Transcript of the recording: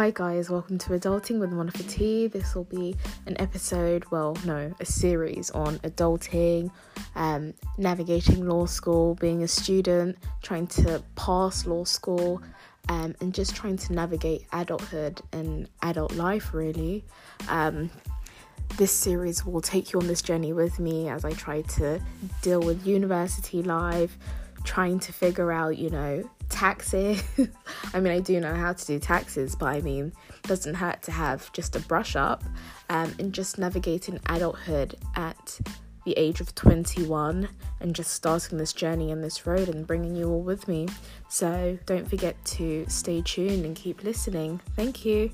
Hi, guys, welcome to Adulting with Monica T. This will be an episode, well, no, a series on adulting, um, navigating law school, being a student, trying to pass law school, um, and just trying to navigate adulthood and adult life, really. Um, this series will take you on this journey with me as I try to deal with university life, trying to figure out, you know, taxes. I mean, I do know how to do taxes, but I mean, doesn't hurt to have just a brush up um, and just navigating adulthood at the age of 21 and just starting this journey and this road and bringing you all with me. So don't forget to stay tuned and keep listening. Thank you.